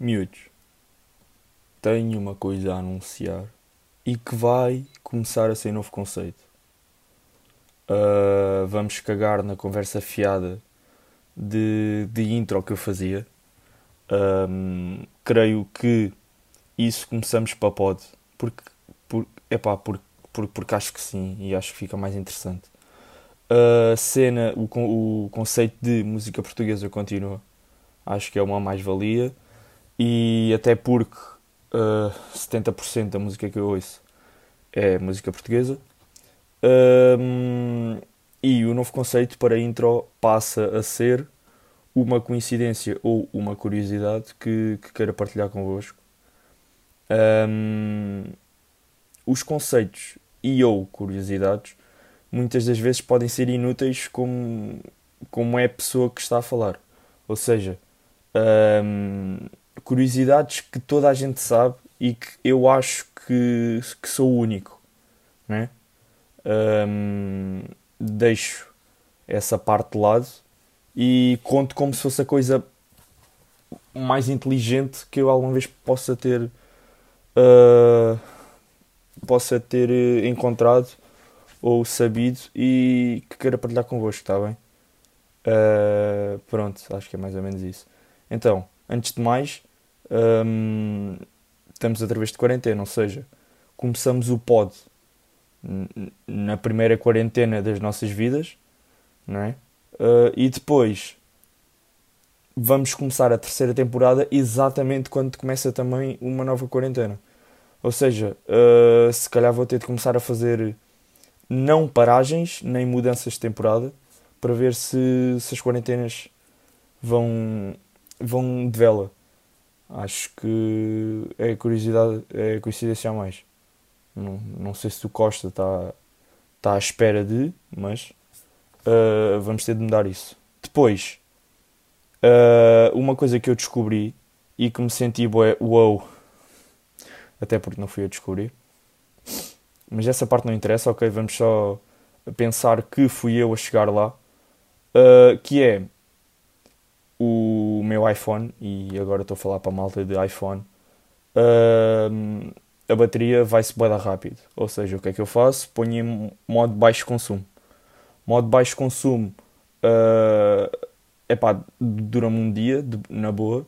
Miúdos, tenho uma coisa a anunciar e que vai começar a ser novo conceito. Uh, vamos cagar na conversa fiada de, de intro que eu fazia. Um, creio que isso começamos para pod, porque, por, epá, por, por, porque acho que sim e acho que fica mais interessante. A cena, o, o conceito de música portuguesa continua. Acho que é uma mais-valia e até porque uh, 70% da música que eu ouço é música portuguesa. Um, e o novo conceito para intro passa a ser uma coincidência ou uma curiosidade que, que queira partilhar convosco. Um, os conceitos e ou curiosidades muitas das vezes podem ser inúteis como, como é a pessoa que está a falar. Ou seja, um, curiosidades que toda a gente sabe e que eu acho que, que sou o único. Né? Um, deixo essa parte de lado e conto como se fosse a coisa mais inteligente que eu alguma vez possa ter uh, possa ter encontrado ou sabido e que queira partilhar convosco, está bem? Uh, pronto, acho que é mais ou menos isso. Então, antes de mais, um, estamos outra vez de quarentena, ou seja, começamos o pod na primeira quarentena das nossas vidas, não é? Uh, e depois vamos começar a terceira temporada exatamente quando começa também uma nova quarentena. Ou seja, uh, se calhar vou ter de começar a fazer não paragens nem mudanças de temporada para ver se, se as quarentenas vão, vão de vela. Acho que é curiosidade, é coincidência a mais. Não, não sei se o Costa está tá à espera de, mas uh, vamos ter de mudar isso. Depois, uh, uma coisa que eu descobri e que me senti bué, wow, até porque não fui eu descobrir, mas essa parte não interessa, ok? Vamos só pensar que fui eu a chegar lá, uh, que é o meu iPhone, e agora estou a falar para a malta de iPhone, uh, a bateria vai-se bem rápido. Ou seja, o que é que eu faço? Ponho em modo baixo consumo. Modo baixo consumo uh, epá, dura-me um dia, de, na boa,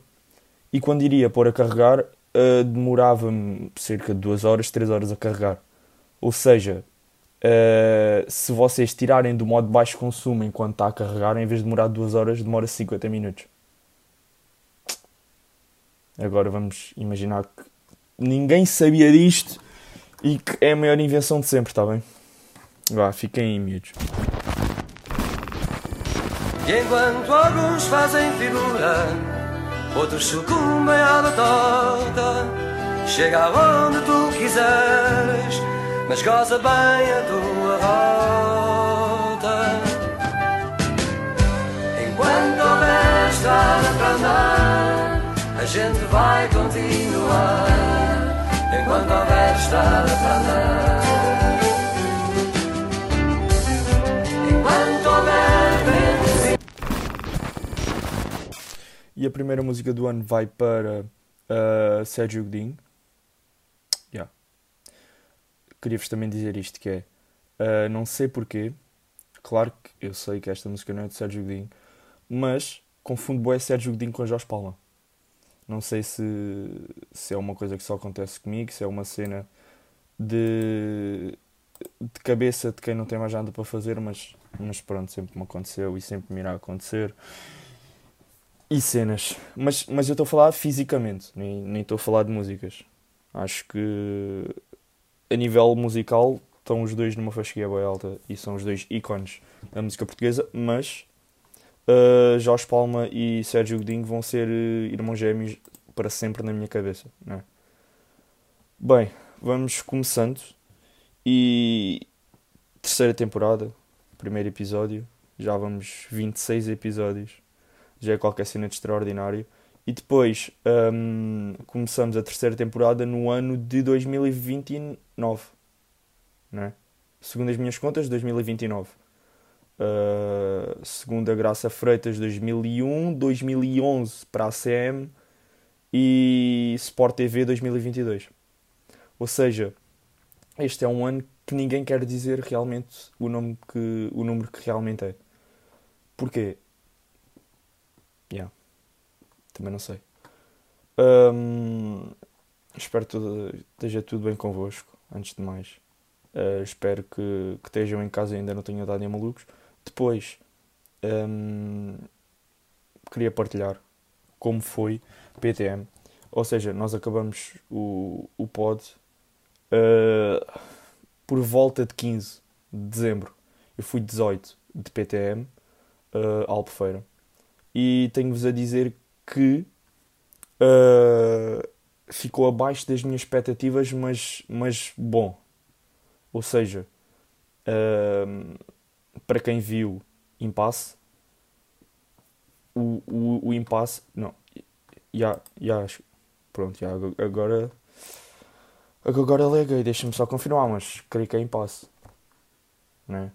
e quando iria pôr a carregar, uh, demorava-me cerca de 2 horas, 3 horas a carregar. Ou seja, uh, se vocês tirarem do modo baixo consumo enquanto está a carregar, em vez de demorar 2 horas, demora 50 minutos. Agora vamos imaginar que ninguém sabia disto e que é a maior invenção de sempre, está bem? Vá, fiquem aí, miúdos. E enquanto alguns fazem figura, outros sucumbem à batota. Chega aonde tu quiseres, mas goza bem a tua rota. Enquanto houver estrada para andar, a gente vai continuar. Enquanto houver estrada para andar. Enquanto houver E a primeira música do ano vai para uh, Sérgio Godinho. Yeah. Queria-vos também dizer isto que é uh, não sei porquê. Claro que eu sei que esta música não é de Sérgio Godinho, mas confundo bué Sérgio Godinho com Jorge Palma. Não sei se, se é uma coisa que só acontece comigo, se é uma cena de, de cabeça de quem não tem mais nada para fazer, mas, mas pronto, sempre me aconteceu e sempre me irá acontecer. E cenas. Mas, mas eu estou a falar fisicamente, nem, nem estou a falar de músicas. Acho que a nível musical estão os dois numa fasquia bem alta e são os dois ícones da música portuguesa, mas uh, Jorge Palma e Sérgio Godinho vão ser uh, irmãos gêmeos para sempre na minha cabeça. Não é? Bem, vamos começando. E terceira temporada, primeiro episódio, já vamos 26 episódios, já é qualquer cena de extraordinário. E depois hum, começamos a terceira temporada no ano de 2029, não é? Segundo as minhas contas, 2029. Uh, segundo a Graça Freitas, 2001, 2011 para a CM e Sport TV 2022. Ou seja, este é um ano que ninguém quer dizer realmente o, nome que, o número que realmente é. Porquê? Yeah. Também não sei. Espero que esteja tudo bem convosco, antes de mais. Uh, espero que, que estejam em casa e ainda não tenham dado nem malucos. Depois, queria partilhar como foi PTM. Ou seja, nós acabamos o, o pod uh, por volta de 15 de dezembro. Eu fui 18 de PTM, uh, Albufeira. E tenho-vos a dizer que uh, ficou abaixo das minhas expectativas, mas, mas bom. Ou seja, uh, para quem viu Impasse, o, o, o Impasse. Não, já, já, pronto, já, agora. Agora leguei, deixa-me só confirmar, mas creio que é Impasse. Né?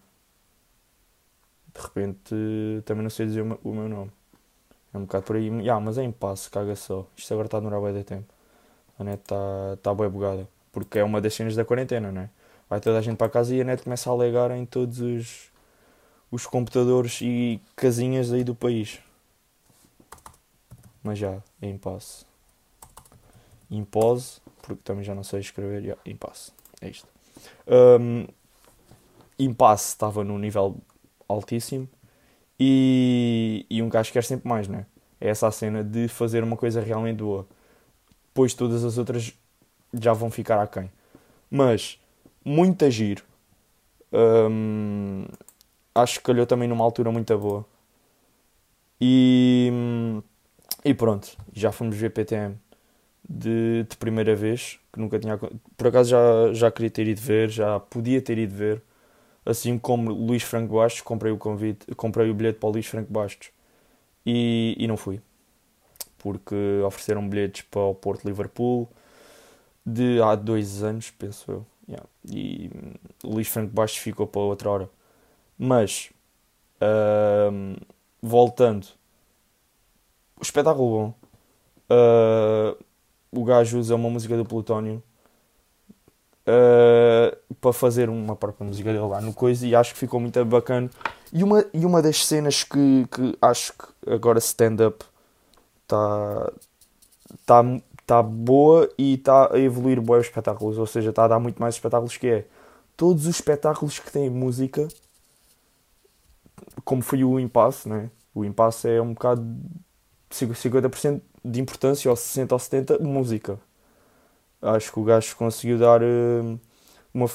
De repente também não sei dizer o meu nome. É um bocado por aí. Yeah, mas é impasse, caga só. Isto agora está a demorar bem de tempo. A net está tá bem bugada. Porque é uma das cenas da quarentena, não é? Vai toda a gente para casa e a net começa a alegar em todos os, os computadores e casinhas aí do país. Mas já, é impasse. Impose, porque também já não sei escrever. Yeah, impasse. É isto. Um, impasse estava num nível altíssimo e, e um gajo quer sempre mais, né? É essa a cena de fazer uma coisa realmente boa. Depois todas as outras já vão ficar aquém. Mas, muito a giro. Hum, acho que calhou também numa altura muito boa. E, e pronto, já fomos ver PTM de, de primeira vez, que nunca tinha. Por acaso já, já queria ter ido ver, já podia ter ido ver assim como Luís Franco Bastos, comprei o convite, comprei o bilhete para o Luís Franco Bastos e, e não fui. Porque ofereceram bilhetes para o Porto Liverpool de há dois anos, penso eu. Yeah. E o Luís Franco Bastos ficou para outra hora. Mas, uh, voltando, o espetáculo bom. Uh, o gajo usa uma música do Plutónio uh, para fazer uma própria música dele lá no coisa e acho que ficou muito bacana. E uma, e uma das cenas que, que acho que agora stand-up está tá, tá boa e está a evoluir bons espetáculos, ou seja, está a dar muito mais espetáculos que é. Todos os espetáculos que têm música, como foi o Impasse, né? o Impasse é um bocado 50% de importância, ou 60% ou 70% música. Acho que o gajo conseguiu dar uh, uma.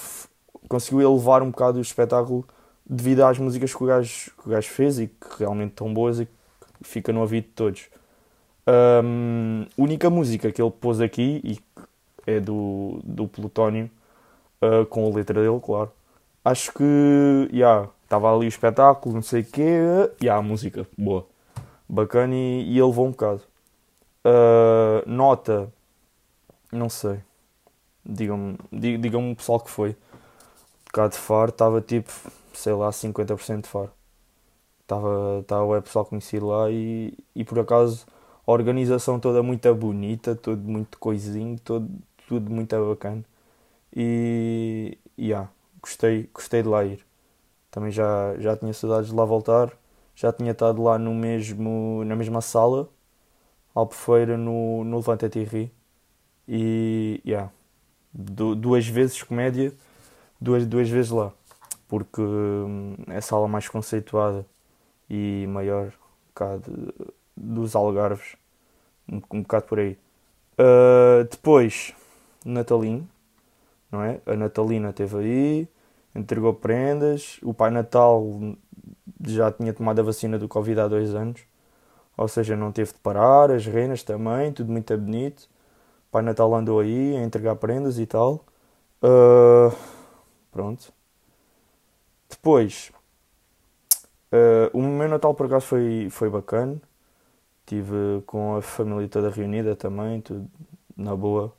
conseguiu elevar um bocado o espetáculo devido às músicas que o gajo, que o gajo fez e que realmente estão boas e que fica no ouvido de todos. Um, única música que ele pôs aqui e é do, do Plutónio, uh, com a letra dele, claro. Acho que, já, yeah, estava ali o espetáculo, não sei o quê, e yeah, a música, boa, bacana e, e ele levou um bocado. Uh, nota não sei. Digam-me digam o pessoal que foi. Cá de Faro estava tipo, sei lá, 50% de Faro. Estava, o pessoal conhecido lá e, e por acaso a organização toda muito bonita, tudo muito coisinho, todo, tudo muito bacana. E, e yeah, gostei, gostei de lá ir. Também já, já tinha saudades de lá voltar. Já tinha estado lá no mesmo, na mesma sala, Albufeira, no, no Levante Ri e yeah, duas vezes comédia, duas, duas vezes lá, porque hum, é sala mais conceituada e maior cá de, dos Algarves, um, um bocado por aí. Uh, depois, Natalino, não é? A Natalina esteve aí, entregou prendas, o Pai Natal já tinha tomado a vacina do Covid há dois anos, ou seja, não teve de parar, as renas também, tudo muito bonito. Pai Natal andou aí a entregar prendas e tal. Uh, pronto. Depois, uh, o meu Natal por acaso foi, foi bacana. Tive com a família toda reunida também, tudo na boa,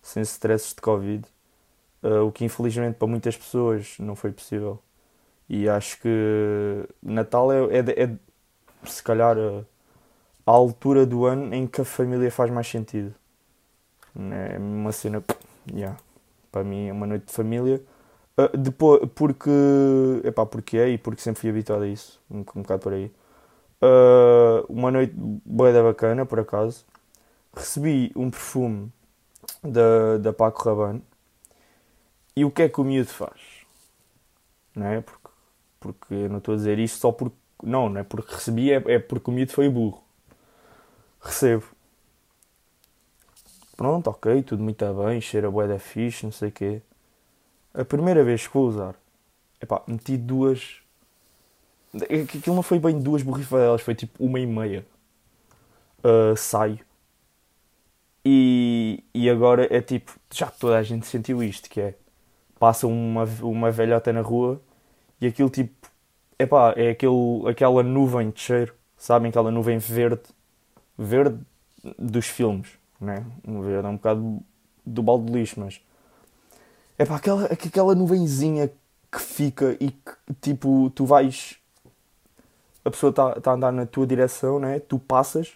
sem stresses de Covid. Uh, o que infelizmente para muitas pessoas não foi possível. E acho que Natal é, é, é se calhar a altura do ano em que a família faz mais sentido. É uma cena. Yeah, para mim é uma noite de família. Uh, depois, porque. Epá, porque é e porque sempre fui habituado a isso. Um, um bocado por aí. Uh, uma noite boa da bacana, por acaso. Recebi um perfume da, da Paco Rabanne. E o que é que o miúdo faz? Não é? Porque, porque eu não estou a dizer isto só porque. Não, não é porque recebi, é, é porque o miúdo foi burro. Recebo. Pronto, ok, tudo muito bem, cheira bué da fixe, não sei o quê. A primeira vez que vou usar, epá, meti duas. Aquilo não foi bem duas borrifadelas, foi tipo uma e meia. Uh, saio. E, e agora é tipo, já toda a gente sentiu isto, que é passa uma, uma velhota na rua e aquilo tipo, epá, é aquele, aquela nuvem de cheiro, sabem? Aquela nuvem verde, verde dos filmes, né? Um verde é um bocado do balde de lixo, mas é pá, aquela, aquela nuvenzinha que fica e que tipo, tu vais, a pessoa está tá a andar na tua direção, né? Tu passas,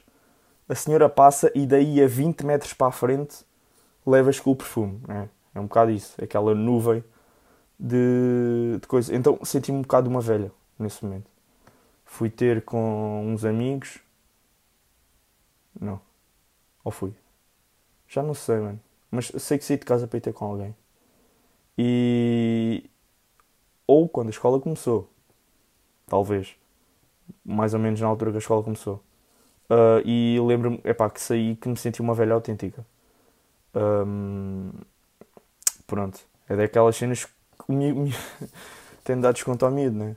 a senhora passa e daí a 20 metros para a frente levas com o perfume, né? É um bocado isso, aquela nuvem de, de coisa. Então senti-me um bocado uma velha nesse momento. Fui ter com uns amigos. Não. Ou fui? Já não sei, mano. Mas sei que saí de casa para ir ter com alguém. E. Ou quando a escola começou. Talvez. Mais ou menos na altura que a escola começou. Uh, e lembro-me, epá, que saí que me senti uma velha autêntica. Um, pronto. É daquelas cenas que o miúdo tem dado desconto ao miúdo, né?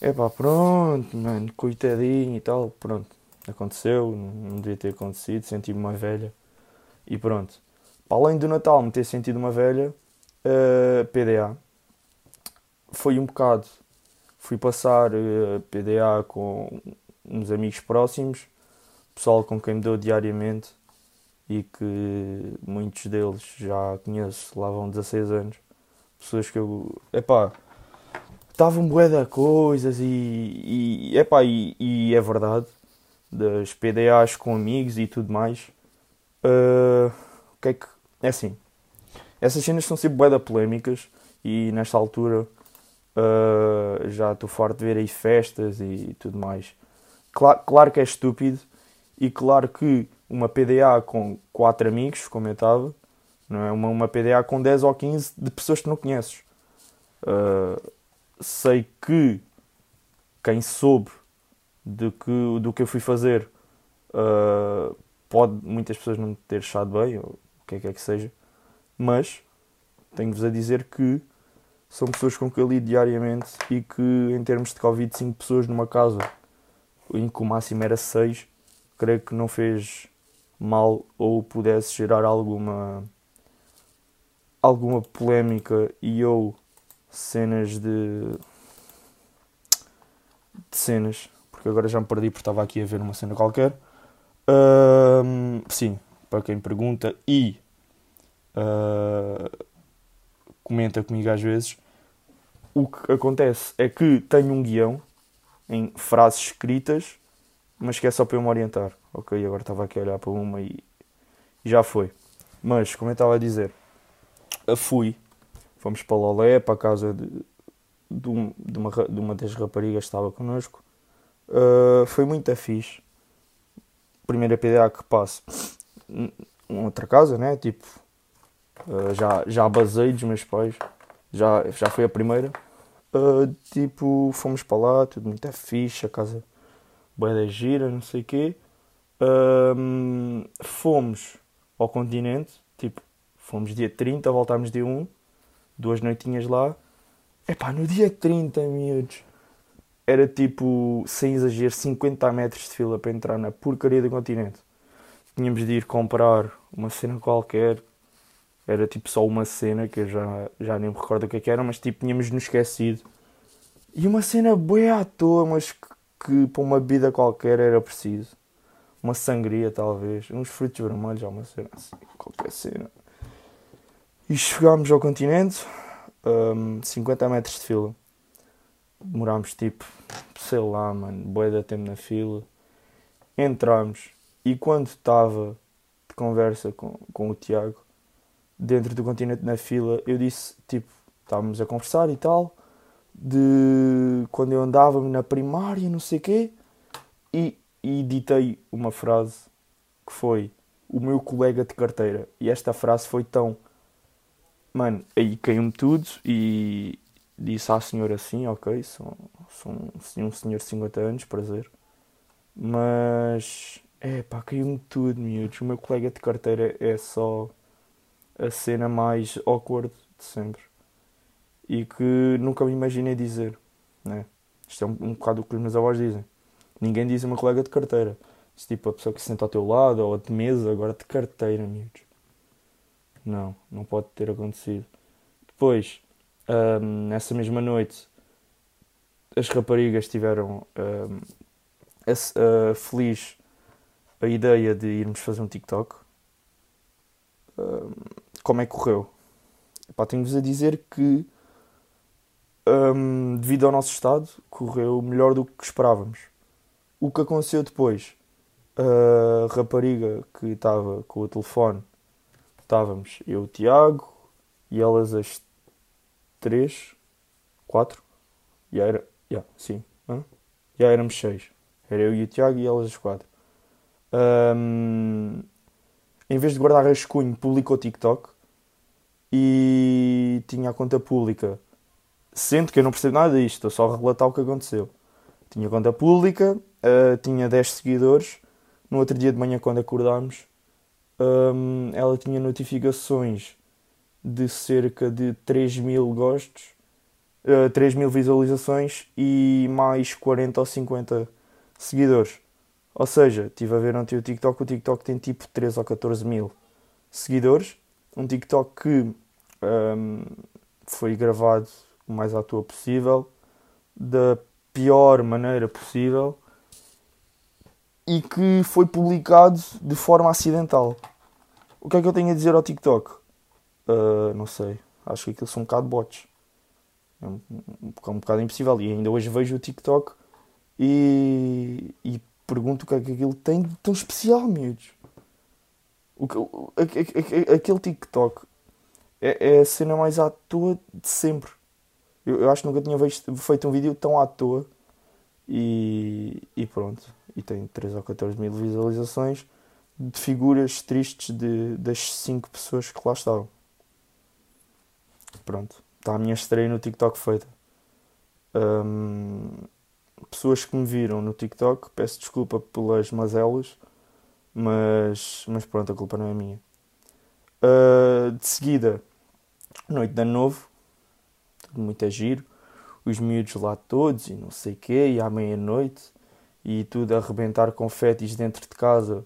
É pá, pronto, mano, coitadinho e tal, pronto. Aconteceu, não devia ter acontecido, senti-me uma velha e pronto. Para além do Natal me ter sentido uma velha, uh, eh, PDA. Foi um bocado. Fui passar uh, eh, PDA com uns amigos próximos, pessoal com quem me dou diariamente e que muitos deles já conheço, lá vão 16 anos. Pessoas que eu. Epá, estavam bué de coisas e, e, epá, e, e é verdade, das PDAs com amigos e tudo mais. Uh, o que é que. É assim, essas cenas são sempre de polémicas e nesta altura uh, já estou farto de ver aí festas e tudo mais. Claro, claro que é estúpido e claro que uma PDA com 4 amigos, como eu estava, não é? Uma, uma PDA com 10 ou 15 de pessoas que não conheces. Uh, sei que quem soube do que, do que eu fui fazer. Uh, pode muitas pessoas não ter achado bem, ou o que é que é que seja, mas tenho-vos a dizer que são pessoas com que eu lido diariamente e que em termos de Covid 5 pessoas numa casa em que o máximo era 6 creio que não fez mal ou pudesse gerar alguma alguma polémica e ou cenas de, de cenas porque agora já me perdi porque estava aqui a ver uma cena qualquer uh, sim para quem pergunta e uh, comenta comigo às vezes o que acontece é que tenho um guião em frases escritas mas que é só para eu me orientar. Ok, agora estava aqui a olhar para uma e, já foi. Mas, como eu estava a dizer, a fui, fomos para Lolé, para a casa de, de, uma, de uma das raparigas que estava connosco. Uh, foi muito fixe. Primeira PDA que passo outra casa, né? Tipo, uh, já, já basei dos meus pais, já, já foi a primeira. Uh, tipo, fomos para lá, tudo muito fixe, a casa bué da gira, não sei o quê. Fomos ao continente, tipo, fomos dia 30, voltámos dia 1, duas noitinhas lá. Epá, no dia 30, miúdos, era tipo, sem exagero, 50 metros de fila para entrar na porcaria do continente. Tínhamos de ir comprar uma cena qualquer, era tipo só uma cena que eu já, já nem me recordo o que, é que era, mas tipo, tínhamos nos esquecido. E uma cena boa à toa, mas que para uma bebida qualquer era preciso. Uma sangria, talvez. Uns frutos vermelhos, uma cena assim, qualquer cena. E chegámos ao continente, um, 50 metros de fila. Demorámos tipo, sei lá, mano, boia de tempo na fila. entramos e quando estava de conversa com, com o Tiago, dentro do continente na fila, eu disse, tipo, estávamos a conversar e tal, de quando eu andava na primária, não sei quê, e, e ditei uma frase que foi o meu colega de carteira. E esta frase foi tão. Mano, aí caiu-me tudo e disse à senhora assim: Ok, sou, sou um, um senhor de 50 anos, prazer. Mas. É pá, caiu-me tudo, miúdos. O meu colega de carteira é só a cena mais awkward de sempre. E que nunca me imaginei dizer, né? Isto é um, um bocado o que os meus avós dizem. Ninguém diz uma colega de carteira. Se tipo a pessoa que se senta ao teu lado ou de mesa, agora de carteira, miúdos. Não, não pode ter acontecido. Depois, um, nessa mesma noite, as raparigas tiveram um, feliz a ideia de irmos fazer um TikTok. Um, como é que correu? tenho-vos a dizer que, devido ao nosso estado, correu melhor do que esperávamos. O que aconteceu depois? A rapariga que estava com o telefone, estávamos eu, o Tiago, e elas as três, quatro, e era, yeah, sim, hein? já éramos seis. Era eu e o Tiago e elas as quatro. Um, em vez de guardar rascunho, publicou o TikTok e tinha a conta pública. Sendo que eu não percebo nada disto, estou só a relatar o que aconteceu. Tinha conta pública, uh, tinha 10 seguidores. No outro dia de manhã, quando acordámos, um, ela tinha notificações de cerca de 3 mil gostos, uh, 3 mil visualizações e mais 40 ou 50 seguidores. Ou seja, estive a ver ontem o TikTok, o TikTok tem tipo 13 ou 14 mil seguidores. Um TikTok que um, foi gravado o mais à toa possível, da pior maneira possível e que foi publicado de forma acidental. O que é que eu tenho a dizer ao TikTok? Uh, não sei. Acho que aquilo são um bocado bots. É um, um, um bocado impossível. E ainda hoje vejo o TikTok e, e pergunto o que é que aquilo tem de tão especial, miúdos. O, o, aquele TikTok é, é, a cena mais à toa de sempre. Eu, eu acho que nunca tinha visto, feito um vídeo tão à toa. E, e pronto. E tem 3 ou 14 mil visualizações de figuras tristes de, das 5 pessoas que lá estavam. Pronto. Está a minha estreia no TikTok feita. Um, pessoas que me viram no TikTok, peço desculpa pelas mazelas, mas, mas pronto, a culpa não é minha. Uh, de seguida, noite de ano novo, tudo muito a giro, os miúdos lá todos e não sei o quê, e à meia-noite, e tudo a arrebentar confetes dentro de casa,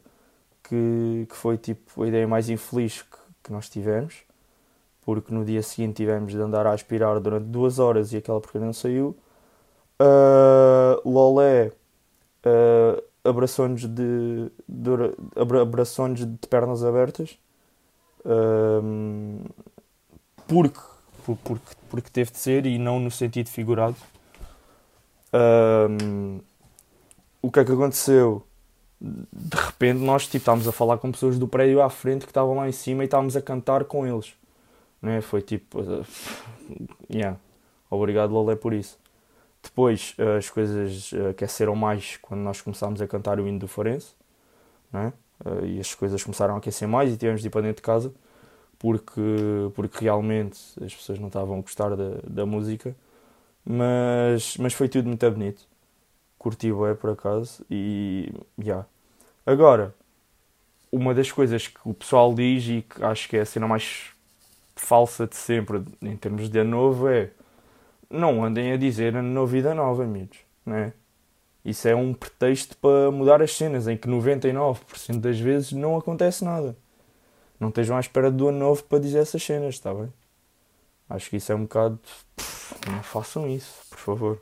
que, que foi tipo a ideia mais infeliz que, que nós tivemos, porque no dia seguinte tivemos de andar a aspirar durante duas horas e aquela porcaria não saiu. Uh, Lolé uh, abraçou-nos de, de, abraçou de pernas abertas uh, porque, porque, porque teve de ser e não no sentido figurado. Uh, o que é que aconteceu? De repente nós tipo, estávamos a falar com pessoas do prédio à frente que estavam lá em cima e estávamos a cantar com eles. Né? Foi tipo. Uh, yeah. Obrigado, Lolé, por isso. Depois uh, as coisas uh, aqueceram mais quando nós começámos a cantar o hino do Forense, né? E as coisas começaram a aquecer mais e tivemos de ir para dentro de casa porque, porque realmente as pessoas não estavam a gostar da, da música, mas, mas foi tudo muito bonito. Curti é por acaso e. Yeah. Agora, uma das coisas que o pessoal diz e que acho que é a cena mais falsa de sempre em termos de ano novo é não andem a dizer ano vida nova, amigos, né? Isso é um pretexto para mudar as cenas, em que 99% das vezes não acontece nada. Não estejam à espera do ano novo para dizer essas cenas, está bem? Acho que isso é um bocado. Não façam isso, por favor.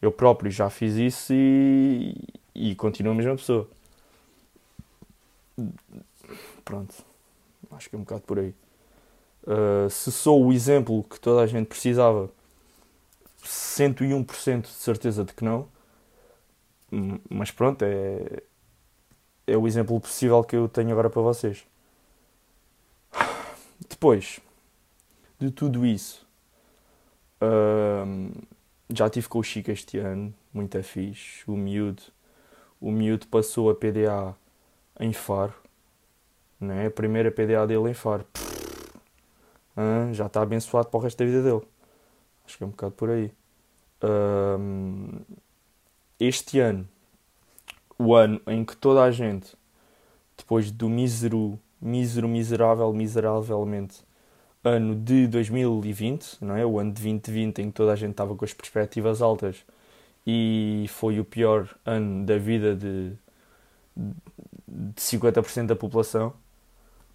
Eu próprio já fiz isso e, e continuo a mesma pessoa. Pronto. Acho que é um bocado por aí. Uh, se sou o exemplo que toda a gente precisava 101% de certeza de que não. Mas pronto, é, é o exemplo possível que eu tenho agora para vocês. Depois de tudo isso, hum, já tive com o Chico este ano, muito fixe. O miúdo, o miúdo passou a PDA em Faro, né? a primeira PDA dele em Faro. Já está abençoado para o resto da vida dele. Acho que é um bocado por aí. Hum, este ano, o ano em que toda a gente, depois do mísero, mísero, miserável, miseravelmente ano de 2020, não é? O ano de 2020 em que toda a gente estava com as perspectivas altas e foi o pior ano da vida de, de 50% da população,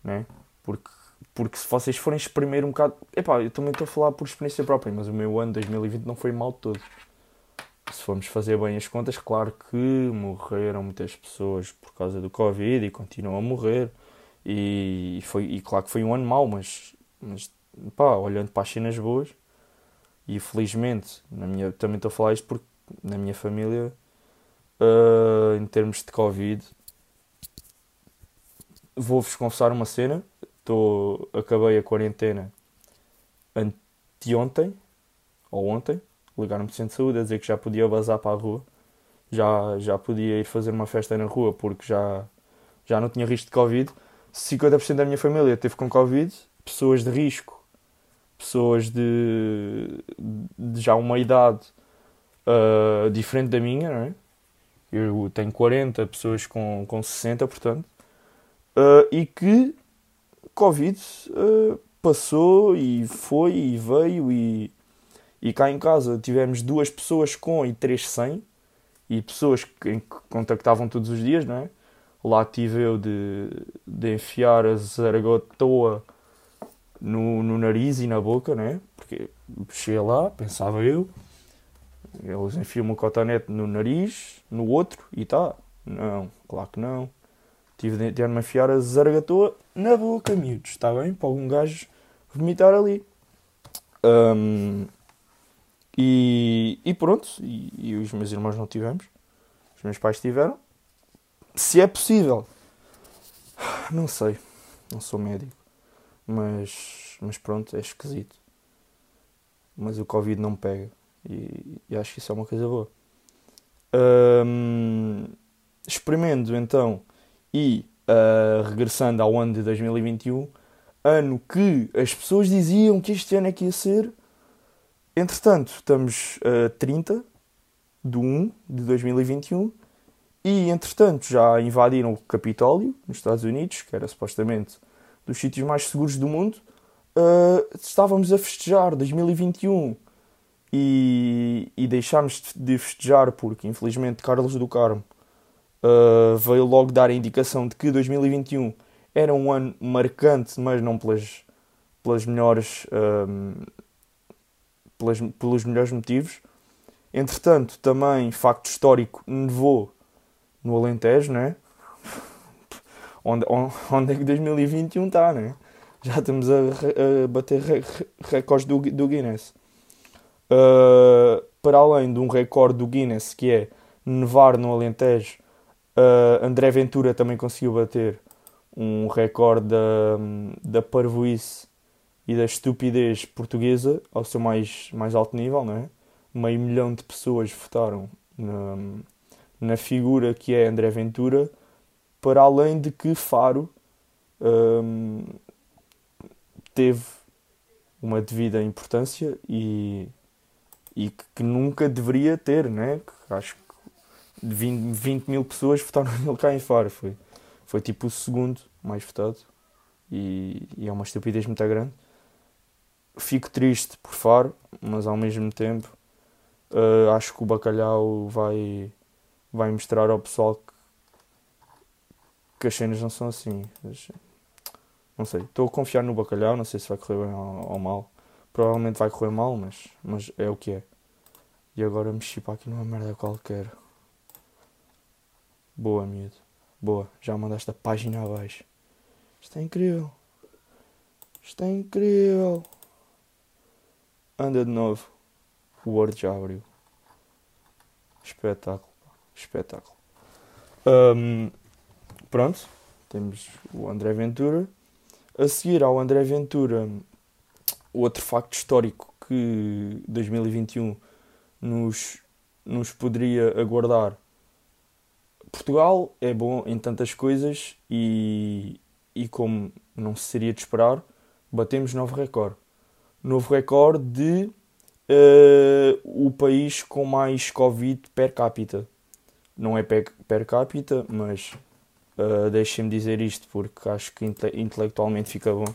né? Porque porque se vocês forem exprimir um bocado. Epá, eu também estou a falar por experiência própria, mas o meu ano 2020 não foi mal todo. Se formos fazer bem as contas, claro que morreram muitas pessoas por causa do Covid e continuam a morrer. E, foi, e claro que foi um ano mau, mas, mas pá, olhando para as cenas boas, e felizmente, na minha, também estou a falar isto porque na minha família, uh, em termos de Covid, vou-vos confessar uma cena Tô, acabei a quarentena anteontem, ou ontem, ligaram-me do centro de saúde a dizer que já podia vazar para a rua, já, já podia ir fazer uma festa na rua porque já, já não tinha risco de Covid. 50% da minha família teve com Covid, pessoas de risco, pessoas de, de já uma idade uh, diferente da minha, não é? Eu tenho 40, pessoas com, com 60, portanto, uh, e que Covid uh, passou e foi e veio e, e cá em casa tivemos duas pessoas com e três sem e pessoas que, contactavam todos os dias, não é? Lá tive eu de, de enfiar a zaragatoa no, no nariz e na boca, né? Porque cheguei lá, pensava eu, eles enfiam uma cotonete no nariz, no outro e tá. Não, claro que não. Tive de, me enfiar a zaragatoa na boca, miúdos, está bem? Para algum gajo vomitar ali. Um, e, e pronto, e, e, os meus irmãos não tivemos, os meus pais tiveram. Se é possível, não sei, não sou médico, mas, mas pronto, é esquisito. Mas o Covid não pega e, e acho que isso é uma coisa boa. Um, experimento então e uh, regressando ao ano de 2021, ano que as pessoas diziam que este ano é que ia ser. Entretanto, estamos a uh, 30 de 1 de 2021 e, entretanto, já invadiram o Capitólio, nos Estados Unidos, que era supostamente dos sítios mais seguros do mundo. Uh, estávamos a festejar 2021 e, e deixámos de festejar porque, infelizmente, Carlos do Carmo uh, veio logo dar a indicação de que 2021 era um ano marcante, mas não pelas, pelas melhores, um, pelas, pelos melhores motivos. Entretanto, também, facto histórico, nevou no Alentejo, né? onde, onde é que 2021 está, né? Já estamos a, a bater recordes do, do Guinness. Uh, para além de um recorde do Guinness que é nevar no Alentejo Uh, André Ventura também conseguiu bater um recorde da, da parvoíce e da estupidez portuguesa ao seu mais, mais alto nível, não é? Meio milhão de pessoas votaram na, na figura que é André Ventura, para além de que Faro um, teve uma devida importância e, e que, que, nunca deveria ter, né? Acho 20, 20 mil pessoas votaram nele cá em Faro. Foi, foi tipo o segundo mais votado. E, e, é uma estupidez muito grande. Fico triste por Faro, mas ao mesmo tempo uh, acho que o Bacalhau vai, vai mostrar ao pessoal que, que as cenas não são assim. Não sei, estou a confiar no Bacalhau, não sei se vai correr bem ou, ou mal. Provavelmente vai correr mal, mas, mas é o que é. E agora mexi para aqui numa merda qualquer. Boa, miúdo. Boa. Já mandaste a página abaixo. Isto é incrível. Isto é incrível. Anda de novo. O Word já abriu. Espetáculo. Espetáculo. Um, pronto, temos o André Ventura. A seguir ao André Ventura, outro facto histórico que 2021 nos, nos poderia aguardar. Portugal é bom em tantas coisas e, e como não se seria de esperar, batemos novo recorde. Novo recorde de uh, o país com mais Covid per capita. Não é per, per capita, mas uh, deixem-me dizer isto porque acho que inte intelectualmente fica bom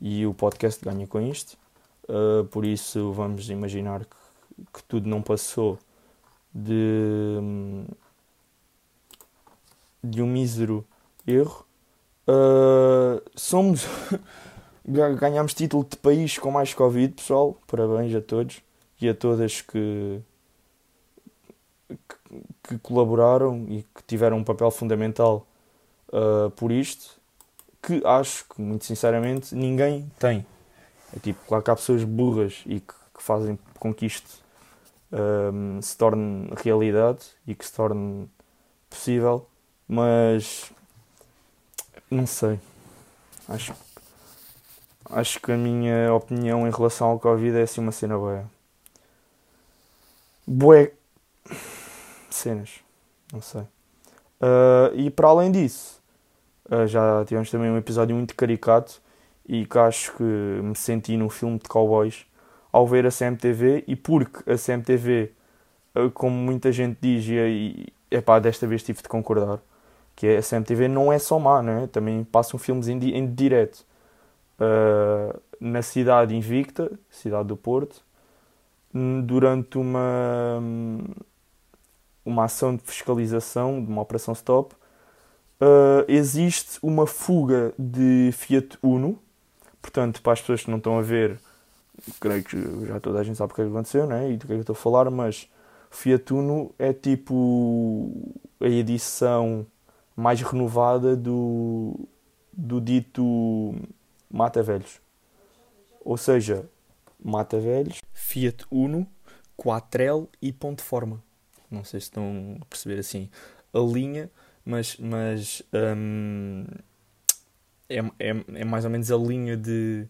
e o podcast ganha com isto. Uh, por isso vamos imaginar que, que tudo não passou de, de um mísero erro. Uh, somos ganhamos título de país com mais Covid, pessoal. Parabéns a todos e a todas que, que, que colaboraram e que tiveram um papel fundamental uh, por isto. Que acho que, muito sinceramente, ninguém tem. É tipo, claro que há pessoas burras e que, que fazem com que isto um, se torne realidade e que se torne possível, mas não sei. Acho, acho que a minha opinião em relação ao Covid é assim uma cena boa. Boé. Cenas. Não sei. Uh, e para além disso, uh, já tivemos também um episódio muito caricato e que acho que me senti num filme de cowboys ao ver a CMTV e porque a CMTV, eh, como muita gente diz, e epá, desta vez tive de concordar, que a CMTV não é só má, né? também passam filmes em, em direto. Uh, na cidade invicta, cidade do Porto, durante uma, uma ação de fiscalização, de uma operação stop, uh, existe uma fuga de Fiat Uno, Portanto, para as pessoas que não estão a ver, creio que já toda a gente sabe o que, é que aconteceu né? e do que é que estou a falar, mas Fiat Uno é tipo a edição mais renovada do, do dito Mata Velhos. Ou seja, Mata Velhos, Fiat Uno, Quatrel e Ponte Forma. Não sei se estão a perceber assim a linha, mas, mas hum, é, é, é mais ou menos a linha de,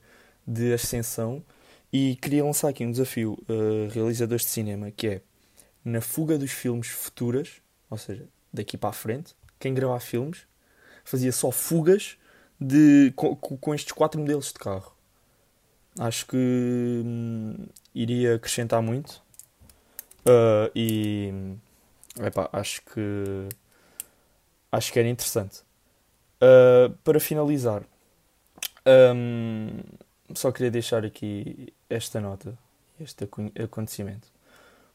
de ascensão. E queria lançar aqui um desafio uh, realizadores de cinema que é na fuga dos filmes futuras, ou seja, daqui para a frente, quem gravar filmes fazia só fugas de, com, com estes quatro modelos de carro. Acho que hum, iria acrescentar muito. Uh, e epá, acho que acho que era interessante. Uh, para finalizar, um, só queria deixar aqui esta nota, este acontecimento,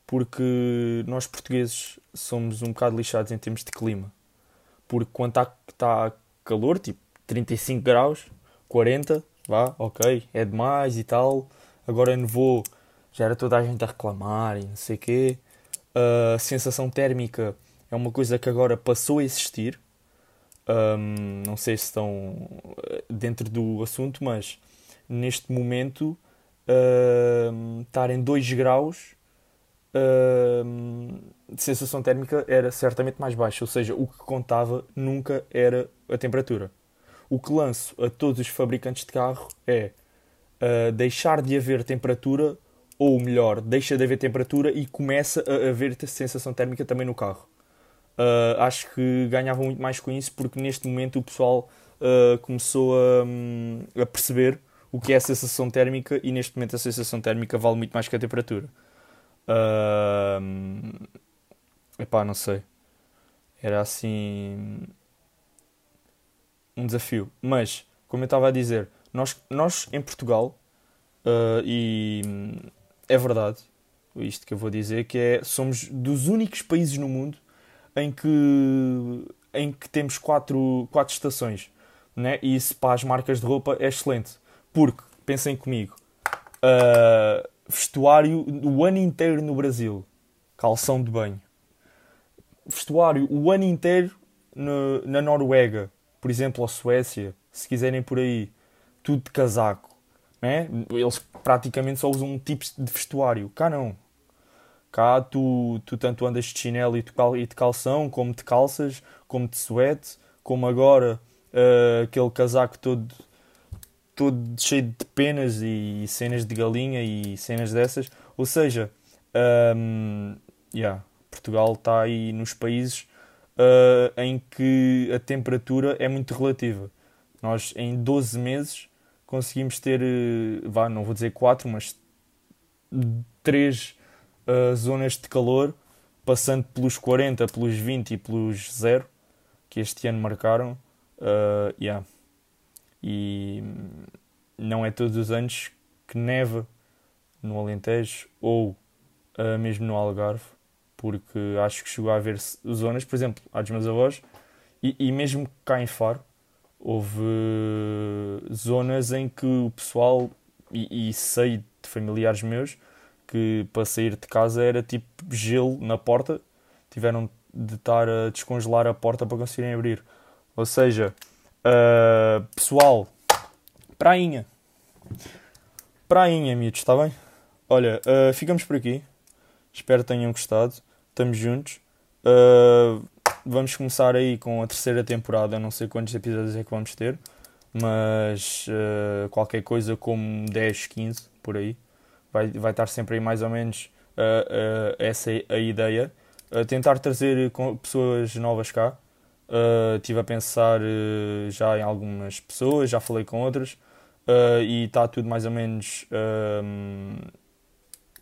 porque nós portugueses somos um bocado lixados em termos de clima. Porque quando está tá calor, tipo 35 graus, 40, vá, ok, é demais e tal. Agora nevou, já era toda a gente a reclamar e não sei o quê. A sensação térmica é uma coisa que agora passou a existir um, não sei se estão eh, dentro do assunto, mas neste momento uh, estar em 2 graus uh, de sensação térmica era certamente mais baixa, ou seja, o que contava nunca era a temperatura. O que lanço a todos os fabricantes de carro é uh, deixar de haver temperatura, ou melhor, deixa de haver temperatura e começa a haver sensação térmica também no carro. Uh, acho que ganhavam muito mais com isso porque neste momento o pessoal uh, começou a, um, a, perceber o que é a sensação térmica e neste momento a sensação térmica vale muito mais que a temperatura. Uh, epá, não sei. Era assim um desafio. Mas, como eu estava a dizer, nós, nós em Portugal, uh, e é verdade, isto que eu vou dizer, que é somos dos únicos países no mundo em que, em que temos quatro, quatro estações. Né? E isso para as marcas de roupa é excelente. Porque, pensem comigo, uh, vestuário o ano inteiro no Brasil, calção de banho. Vestuário o ano inteiro no, na Noruega, por exemplo, ou Suécia, se quiserem por aí, tudo de casaco. Né? Eles praticamente só usam um tipo de vestuário. Cá não. Cá tu, tu tanto andas de chinelo e de calção, como de calças, como de suete, como agora, uh, aquele casaco todo, todo cheio de penas e cenas de galinha e cenas dessas. Ou seja, um, yeah, Portugal está aí nos países uh, em que a temperatura é muito relativa. Nós, em 12 meses, conseguimos ter, uh, vá, não vou dizer 4, mas 3 uh, zonas de calor, passando pelos 40, pelos 20 e pelos 0, que este ano marcaram. Uh, yeah. E não é todos os anos que neva no Alentejo ou uh, mesmo no Algarve, porque acho que chegou a haver zonas, por exemplo, há dos meus avós, e, e mesmo cá em Faro, houve zonas em que o pessoal, e, e sei de familiares meus, que para sair de casa era tipo gelo na porta, tiveram de estar a descongelar a porta para conseguirem abrir. Ou seja, uh, pessoal, prainha. Prainha, miúdos, está bem? Olha, uh, ficamos por aqui. Espero que tenham gostado. Estamos juntos. Uh, vamos começar aí com a terceira temporada. Não sei quantos episódios é que vamos ter, mas uh, qualquer coisa como 10, 15 por aí. Vai, vai estar sempre aí mais ou menos uh, essa é a ideia. tentar trazer pessoas novas cá. Estive a pensar já em algumas pessoas, já falei com outras. e está tudo mais ou menos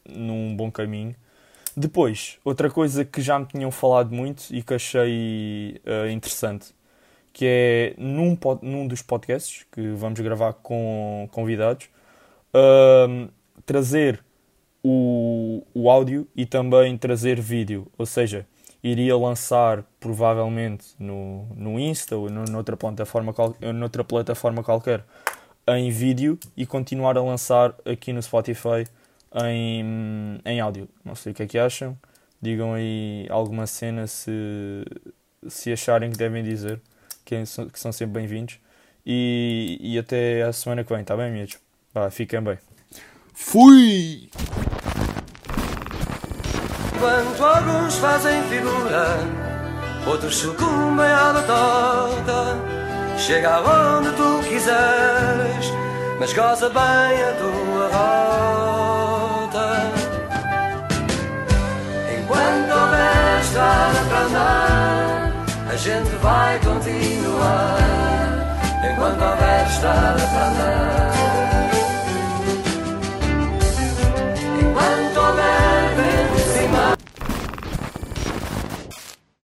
num bom caminho. Depois, outra coisa que já me tinham falado muito e que achei uh, interessante, que é num, num dos podcasts que vamos gravar com convidados, uh, trazer o, o áudio e também trazer vídeo. Ou seja, iria lançar provavelmente no, no Insta ou noutra plataforma, noutra plataforma qualquer em vídeo e continuar a lançar aqui no Spotify em, em áudio. Não sei o que é que acham. Digam aí alguma cena se, se acharem que devem dizer, que são, que são sempre bem-vindos. E, e até a semana que vem, tá bem? Vá, fiquem bem. Fui! Enquanto alguns fazem figura, outros sucumbem à batota. Chega onde tu quiseres, mas goza bem a tua roda. estrada para andar, a gente vai continuar. Enquanto houver estrada para andar.